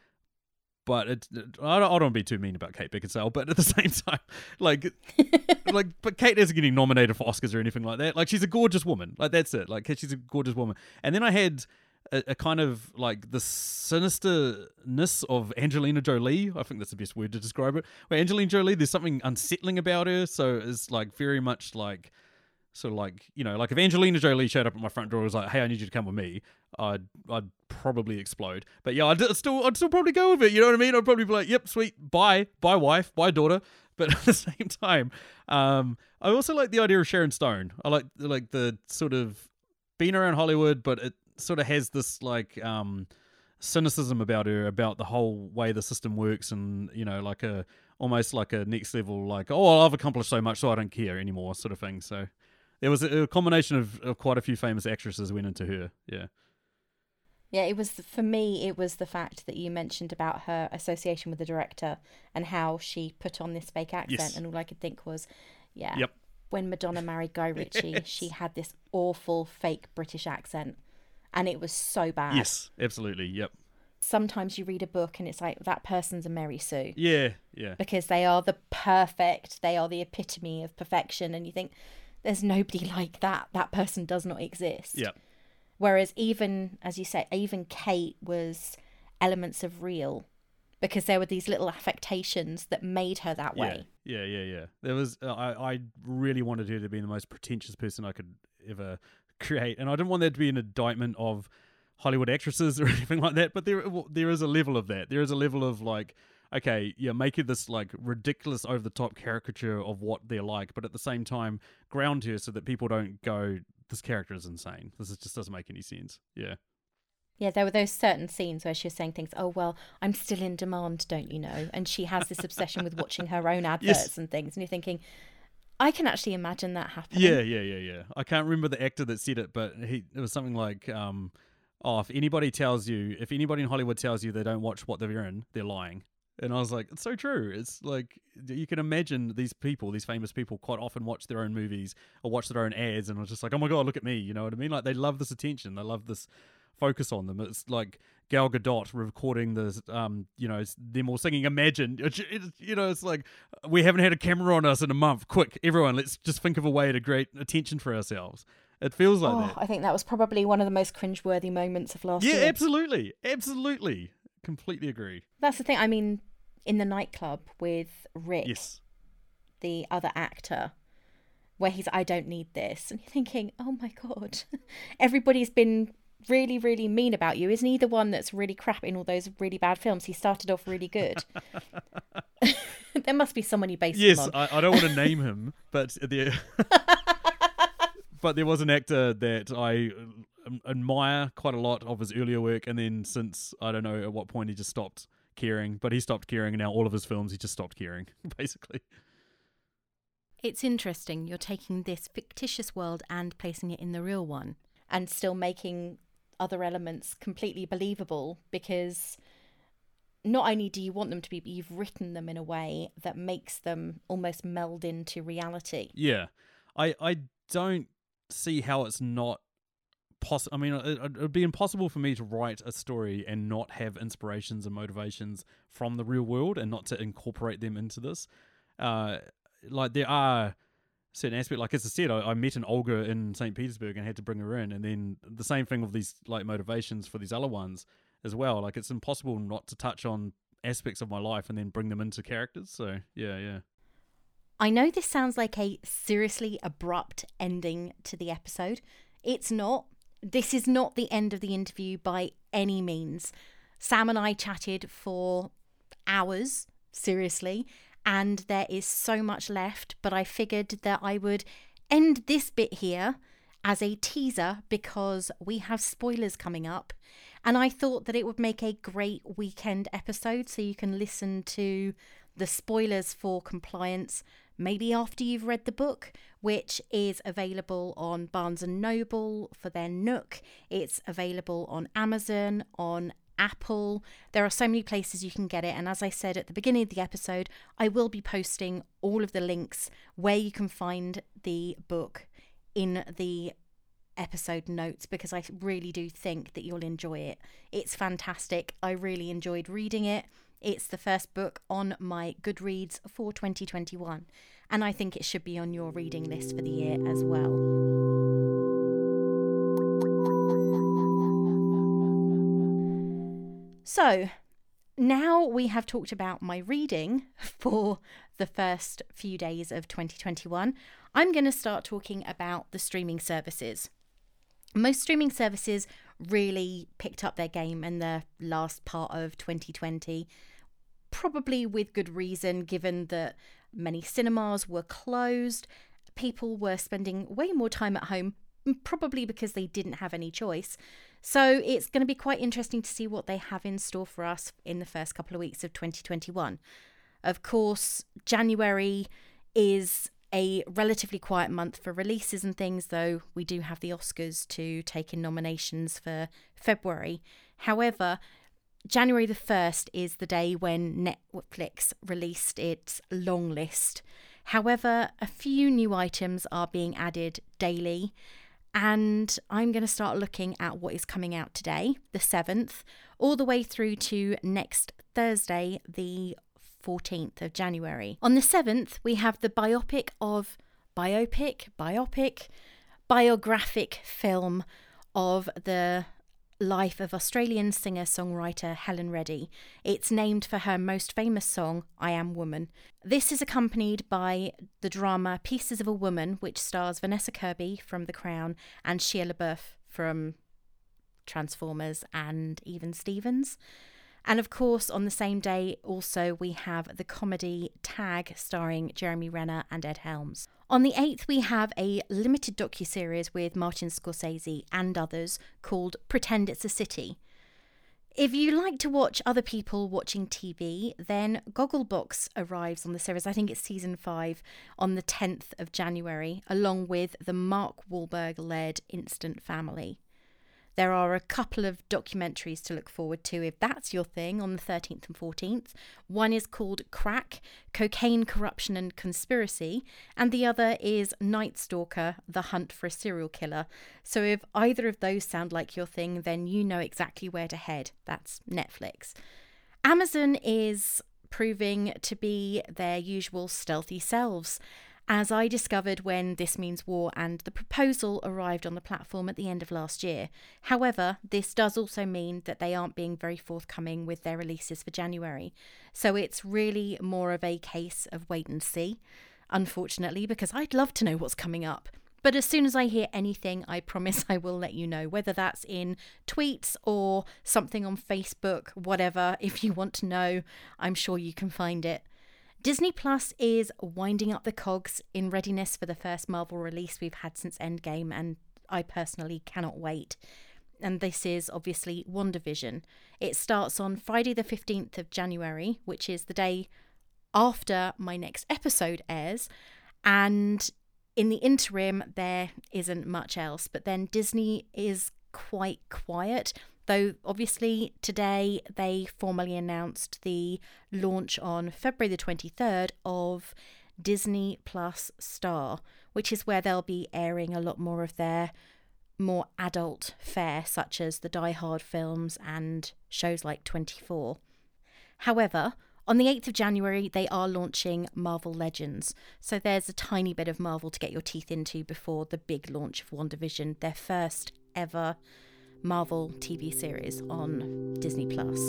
but it's I don't, I don't want to be too mean about Kate Beckinsale, but at the *laughs* same time, like, *laughs* like, but Kate isn't getting nominated for Oscars or anything like that. Like, she's a gorgeous woman. Like, that's it. Like, she's a gorgeous woman. And then I had a, a kind of like the sinisterness of Angelina Jolie. I think that's the best word to describe it. Where Angelina Jolie, there's something unsettling about her. So it's like very much like of like you know like if Angelina Jolie showed up at my front door and was like hey I need you to come with me I'd I'd probably explode. But yeah I'd still I'd still probably go with it you know what I mean? I'd probably be like yep sweet bye bye wife bye daughter. *laughs* But at the same time um I also like the idea of Sharon Stone. I like like the sort of being around Hollywood but it sort of has this like um cynicism about her about the whole way the system works and you know like a almost like a next level like oh I've accomplished so much so I don't care anymore sort of thing. So there was a, a combination of, of quite a few famous actresses went into her. Yeah. Yeah, it was for me. It was the fact that you mentioned about her association with the director and how she put on this fake accent, yes. and all I could think was, yeah, yep. when Madonna married Guy *laughs* Ritchie, yes. she had this awful fake British accent, and it was so bad. Yes, absolutely. Yep. Sometimes you read a book and it's like that person's a Mary Sue. Yeah, yeah. Because they are the perfect, they are the epitome of perfection, and you think there's nobody like that. That person does not exist. Yeah. Whereas even as you say, even Kate was elements of real because there were these little affectations that made her that way. Yeah, yeah, yeah. yeah. There was uh, I I really wanted her to be the most pretentious person I could ever create, and I didn't want there to be an indictment of Hollywood actresses or *laughs* anything like that. But there there is a level of that. There is a level of like okay, yeah, make it this like ridiculous over the top caricature of what they're like, but at the same time ground her so that people don't go, this character is insane. This is, just doesn't make any sense. Yeah. Yeah, there were those certain scenes where she was saying things, oh, well, I'm still in demand, don't you know? And she has this obsession with watching her own *laughs* adverts yes. and things. And you're thinking, I can actually imagine that happening. Yeah, yeah, yeah, yeah. I can't remember the actor that said it, but he it was something like, um, oh, if anybody tells you, if anybody in Hollywood tells you they don't watch what they're in, they're lying And I was like, it's so true. It's like you can imagine these people, these famous people, quite often watch their own movies or watch their own ads, and I was just like, oh my god, look at me. You know what I mean? Like they love this attention. They love this focus on them. It's like Gal Gadot recording the, um, you know, them all singing Imagine. *laughs* you know, it's like we haven't had a camera on us in a month. Quick, everyone, let's just think of a way to create attention for ourselves. It feels like oh, that. I think that was probably one of the most cringeworthy moments of last yeah, year. Yeah, absolutely, absolutely, completely agree. That's the thing. I mean, in the nightclub with Rick, yes, the other actor, where he's, I don't need this, and you're thinking, oh my god, *laughs* everybody's been really, really mean about you. Isn't he the one that's really crap in all those really bad films? He started off really good. *laughs* *laughs* there must be someone you base yes. I, I don't want to name him, but the but there was an actor that I admire quite a lot of his earlier work, and then since I don't know at what point he just stopped caring, but he stopped caring, and now all of his films he just stopped caring, *laughs* basically. It's interesting. You're taking this fictitious world and placing it in the real one, and still making other elements completely believable because not only do you want them to be, but you've written them in a way that makes them almost meld into reality. Yeah. I I don't see how it's not possible. I mean, it, would be impossible for me to write a story and not have inspirations and motivations from the real world and not to incorporate them into this. Uh, like there are certain aspect. Like as I said, I, I met an Olga in St. Petersburg and had to bring her in, and then the same thing with these like motivations for these other ones as well. Like it's impossible not to touch on aspects of my life and then bring them into characters. So yeah, yeah. I know this sounds like a seriously abrupt ending to the episode. It's not. This is not the end of the interview by any means. Sam and I chatted for hours, seriously, and there is so much left, but I figured that I would end this bit here as a teaser because we have spoilers coming up. And I thought that it would make a great weekend episode so you can listen to the spoilers for compliance maybe after you've read the book which is available on Barnes and Noble for their Nook it's available on Amazon on Apple. There are so many places you can get it. And as I said at the beginning of the episode, I will be posting all of the links where you can find the book in the episode notes because I really do think that you'll enjoy it. It's fantastic. I really enjoyed reading it. It's the first book on my Goodreads for 2021, and I think it should be on your reading list for the year as well. So, now we have talked about my reading *laughs* for the first few days of 2021, I'm going to start talking about the streaming services. Most streaming services really picked up their game in the last part of 2020, probably with good reason, given that many cinemas were closed. People were spending way more time at home, probably because they didn't have any choice. So it's going to be quite interesting to see what they have in store for us in the first couple of weeks of 2021. Of course, January is a relatively quiet month for releases and things, though we do have the Oscars to take in nominations for February. However, January the 1st is the day when Netflix released its long list. However, a few new items are being added daily, and I'm going to start looking at what is coming out today, the 7th, all the way through to next Thursday, the 14th of January. On the 7th, we have the biopic of biopic, biopic, biographic film of the life of Australian singer songwriter Helen Reddy. It's named for her most famous song, I Am Woman. This is accompanied by the drama Pieces of a Woman, which stars Vanessa Kirby from The Crown and Shia LaBeouf from Transformers and even Stevens. And of course, on the same day, also, we have the comedy Tag starring Jeremy Renner and Ed Helms. On the 8th, we have a limited docu-series with Martin Scorsese and others called Pretend It's a City. If you like to watch other people watching TV, then Gogglebox arrives on the series. I think it's season five on the 10th of January, along with the Mark Wahlberg led Instant Family. There are a couple of documentaries to look forward to if that's your thing on the 13th and 14th. One is called Crack Cocaine, Corruption and Conspiracy, and the other is Night Stalker The Hunt for a Serial Killer. So if either of those sound like your thing, then you know exactly where to head. That's Netflix. Amazon is proving to be their usual stealthy selves as I discovered when This Means War and the proposal arrived on the platform at the end of last year. However, this does also mean that they aren't being very forthcoming with their releases for January. So it's really more of a case of wait and see, unfortunately, because I'd love to know what's coming up. But as soon as I hear anything, I promise *laughs* I will let you know, whether that's in tweets or something on Facebook, whatever. If you want to know, I'm sure you can find it. Disney Plus is winding up the cogs in readiness for the first Marvel release we've had since Endgame, and I personally cannot wait. And this is obviously WandaVision. It starts on Friday, the 15th of January, which is the day after my next episode airs. And in the interim, there isn't much else. But then Disney is quite quiet. Though obviously today they formally announced the launch on February the 23rd of Disney Plus Star, which is where they'll be airing a lot more of their more adult fare, such as the Die Hard films and shows like 24. However, on the 8th of January, they are launching Marvel Legends. So there's a tiny bit of Marvel to get your teeth into before the big launch of WandaVision, their first ever Marvel TV series on Disney Plus.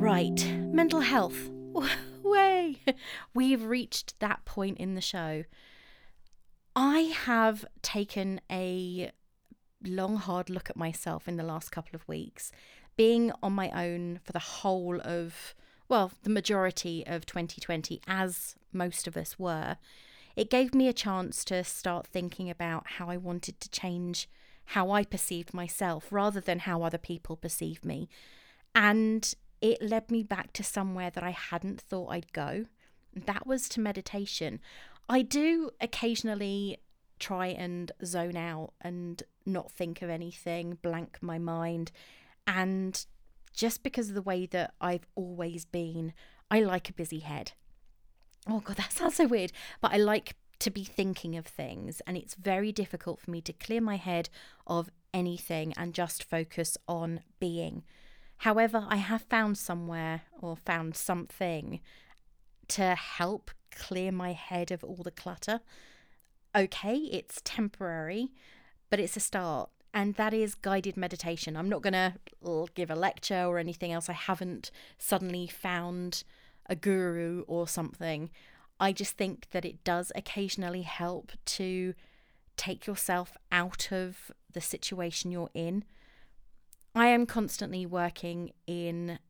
Right, mental health. *laughs* Way! We've reached that point in the show. I have taken a long, hard look at myself in the last couple of weeks, being on my own for the whole of, well, the majority of 2020, as most of us were. It gave me a chance to start thinking about how I wanted to change how I perceived myself rather than how other people perceive me. And it led me back to somewhere that I hadn't thought I'd go. That was to meditation. I do occasionally try and zone out and not think of anything, blank my mind. And just because of the way that I've always been, I like a busy head. Oh, God, *laughs* that sounds so weird. But I like to be thinking of things, and it's very difficult for me to clear my head of anything and just focus on being. However, I have found somewhere or found something to help clear my head of all the clutter okay, it's temporary, but it's a start. And that is guided meditation. I'm not going to give a lecture or anything else. I haven't suddenly found a guru or something. I just think that it does occasionally help to take yourself out of the situation you're in. I am constantly working in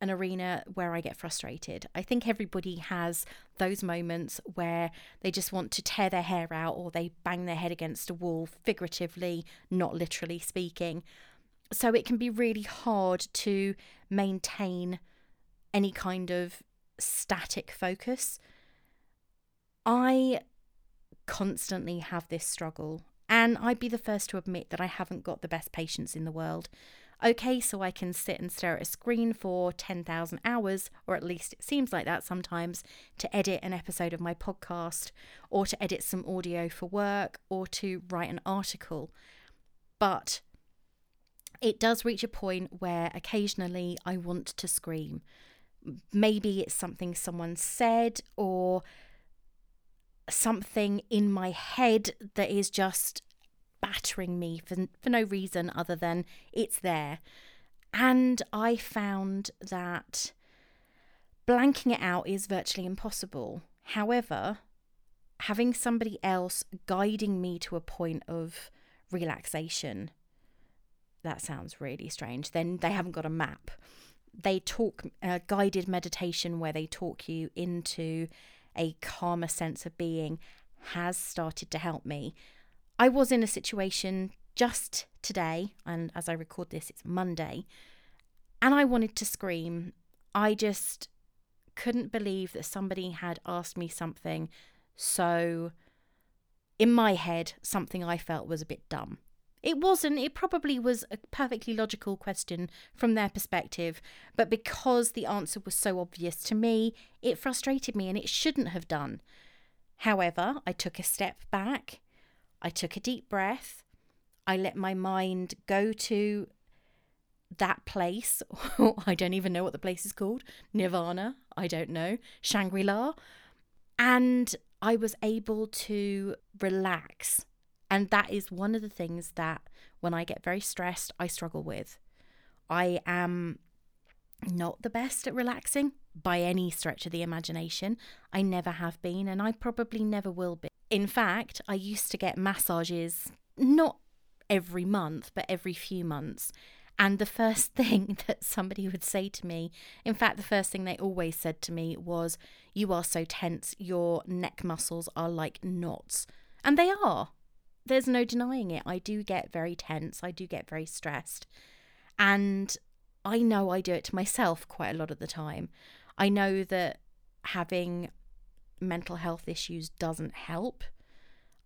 an arena where I get frustrated. I think everybody has those moments where they just want to tear their hair out or they bang their head against a wall, figuratively, not literally speaking. So it can be really hard to maintain any kind of static focus. I constantly have this struggle, and I'd be the first to admit that I haven't got the best patience in the world. Okay, so I can sit and stare at a screen for 10,000 hours, or at least it seems like that sometimes, to edit an episode of my podcast, or to edit some audio for work, or to write an article. But it does reach a point where occasionally I want to scream. Maybe it's something someone said, or something in my head that is just battering me for, for no reason other than it's there. And I found that blanking it out is virtually impossible. However, having somebody else guiding me to a point of relaxation, that sounds really strange. Then they haven't got a map. They talk a guided meditation where they talk you into a calmer sense of being has started to help me. I was in a situation just today, and as I record this, it's Monday, and I wanted to scream. I just couldn't believe that somebody had asked me something So, in my head, something I felt was a bit dumb. It wasn't, it probably was a perfectly logical question from their perspective, but because the answer was so obvious to me, it frustrated me and it shouldn't have done. However, I took a step back, I took a deep breath, I let my mind go to that place. *laughs* I don't even know what the place is called. Nirvana, I don't know. Shangri La. And I was able to relax. And that is one of the things that when I get very stressed, I struggle with. I am not the best at relaxing by any stretch of the imagination. I never have been, and I probably never will be. In fact, I used to get massages not every month, but every few months. And the first *laughs* thing that somebody would say to me, in fact, the first thing they always said to me was, You are so tense, your neck muscles are like knots. And they are. There's no denying it. I do get very tense, I do get very stressed. And I know I do it to myself quite a lot of the time. I know that having mental health issues doesn't help.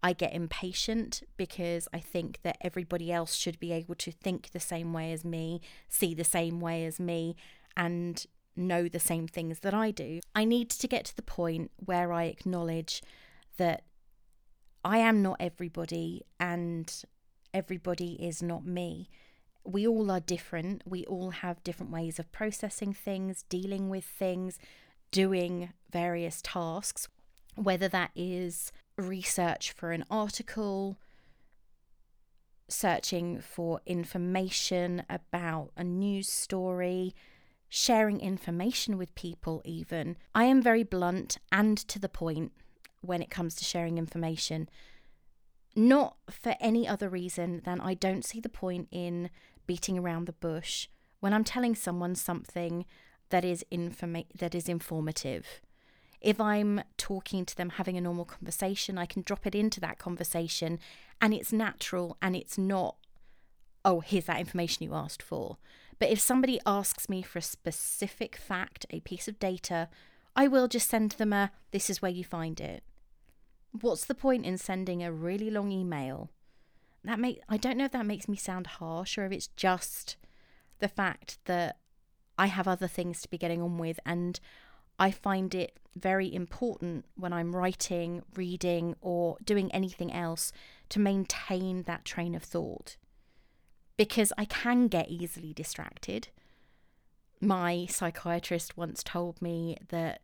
I get impatient because I think that everybody else should be able to think the same way as me, see the same way as me, and know the same things that I do. I need to get to the point where I acknowledge that I am not everybody and everybody is not me. We all are different. We all have different ways of processing things, dealing with things, doing various tasks, whether that is research for an article, searching for information about a news story, sharing information with people, even. I am very blunt and to the point when it comes to sharing information. Not for any other reason than I don't see the point in beating around the bush when I'm telling someone something that is informa- that is informative. If I'm talking to them, having a normal conversation, I can drop it into that conversation and it's natural and it's not, oh, here's that information you asked for. But if somebody asks me for a specific fact, a piece of data, I will just send them a, this is where you find it. What's the point in sending a really long email? That make I don't know if that makes me sound harsh or if it's just the fact that I have other things to be getting on with and I find it very important when I'm writing, reading, or doing anything else to maintain that train of thought because I can get easily distracted. My psychiatrist once told me that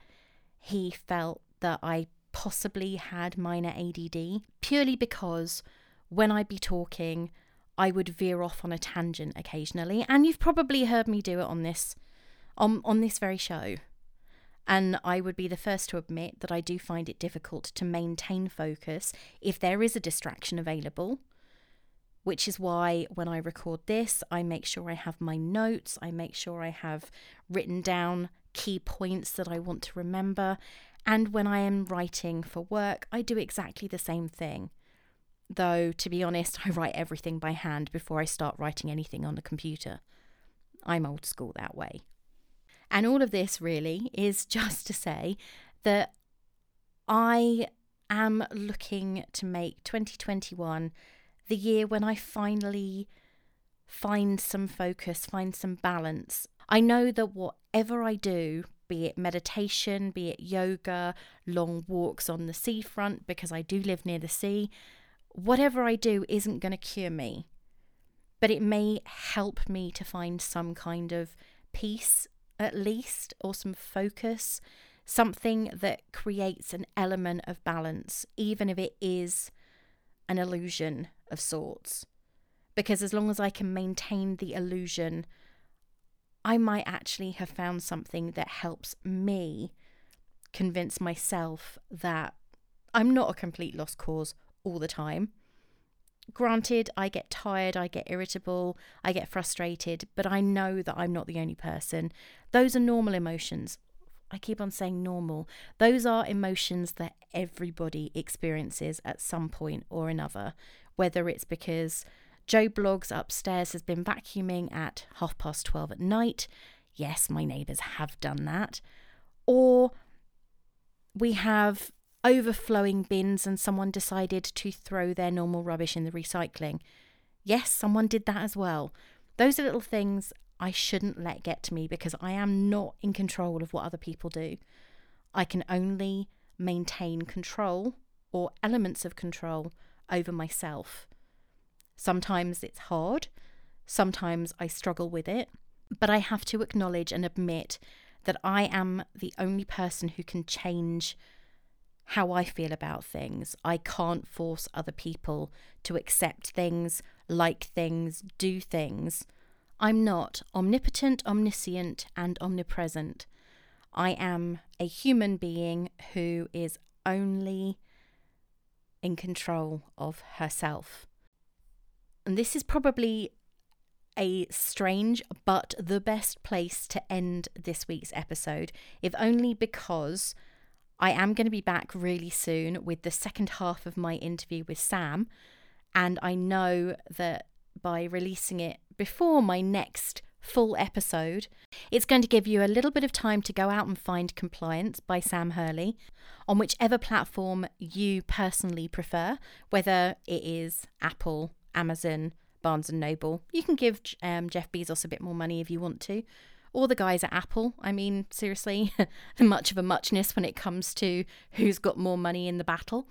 he felt that I possibly had minor ADD purely because when I'd be talking, I would veer off on a tangent occasionally, and you've probably heard me do it on this on on this very show. And I would be the first to admit that I do find it difficult to maintain focus if there is a distraction available, which is why when I record this, I make sure I have my notes, I make sure I have written down key points that I want to remember. And when I am writing for work, I do exactly the same thing. Though, to be honest, *laughs* I write everything by hand before I start writing anything on the computer. I'm old school that way. And all of this really is *laughs* just to say that I am looking to make 2021 the year when I finally find some focus, find some balance. I know that whatever I do, be it meditation, be it yoga, long walks on the seafront, because I do live near the sea, whatever I do isn't going to cure me. But it may help me to find some kind of peace at least, or some focus, something that creates an element of balance, even if it is an illusion of sorts. Because as long as I can maintain the illusion, I might actually have found something that helps me convince myself that I'm not a complete lost cause all the time. Granted, I get tired, I get irritable, I get frustrated, but I know that I'm not the only person. Those are normal emotions. I keep on saying normal. Those are emotions that everybody experiences at some point or another, whether it's because Joe Bloggs upstairs has been vacuuming at half past 12 at night. Yes, my neighbours have done that. Or we have overflowing bins and someone decided to throw their normal rubbish in the recycling. Yes, someone did that as well. Those are little things I shouldn't let get to me because I am not in control of what other people do. I can only maintain control or elements of control over myself. Sometimes it's hard, sometimes I struggle with it, but I have to acknowledge and admit that I am the only person who can change how I feel about things. I can't force other people to accept things, like things, do things. I'm not omnipotent, omniscient, and omnipresent. I am a human being who is only in control of herself. And this is probably a strange but the best place to end this week's episode, if only because I am going to be back really soon with the second half of my interview with Sam. And I know that by releasing it before my next full episode, it's going to give you a little bit of time to go out and find Compliance by Sam Hurley on whichever platform you personally prefer, whether it is Apple, Amazon, Barnes and Noble. You can give um, Jeff Bezos a bit more money if you want to. Or the guys at Apple. I mean, seriously, *laughs* much of a muchness when it comes to who's got more money in the battle.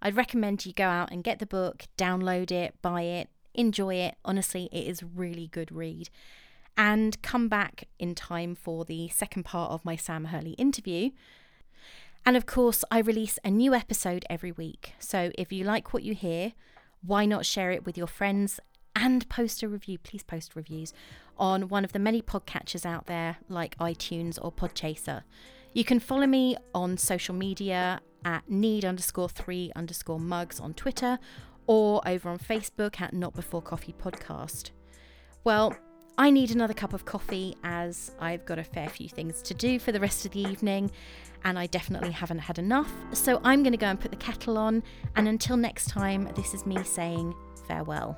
I'd recommend you go out and get the book, download it, buy it, enjoy it. Honestly, it is really good read. And come back in time for the second part of my Sam Hurley interview. And of course, I release a new episode every week. So if you like what you hear, why not share it with your friends and post a review? Please post reviews on one of the many podcatchers out there like iTunes or Podchaser. You can follow me on social media at need underscore three underscore mugs on Twitter or over on Facebook at Not Before Coffee Podcast. Well, I need another cup of coffee as I've got a fair few things to do for the rest of the evening and I definitely haven't had enough. So I'm going to go and put the kettle on. And until next time, this is me saying farewell.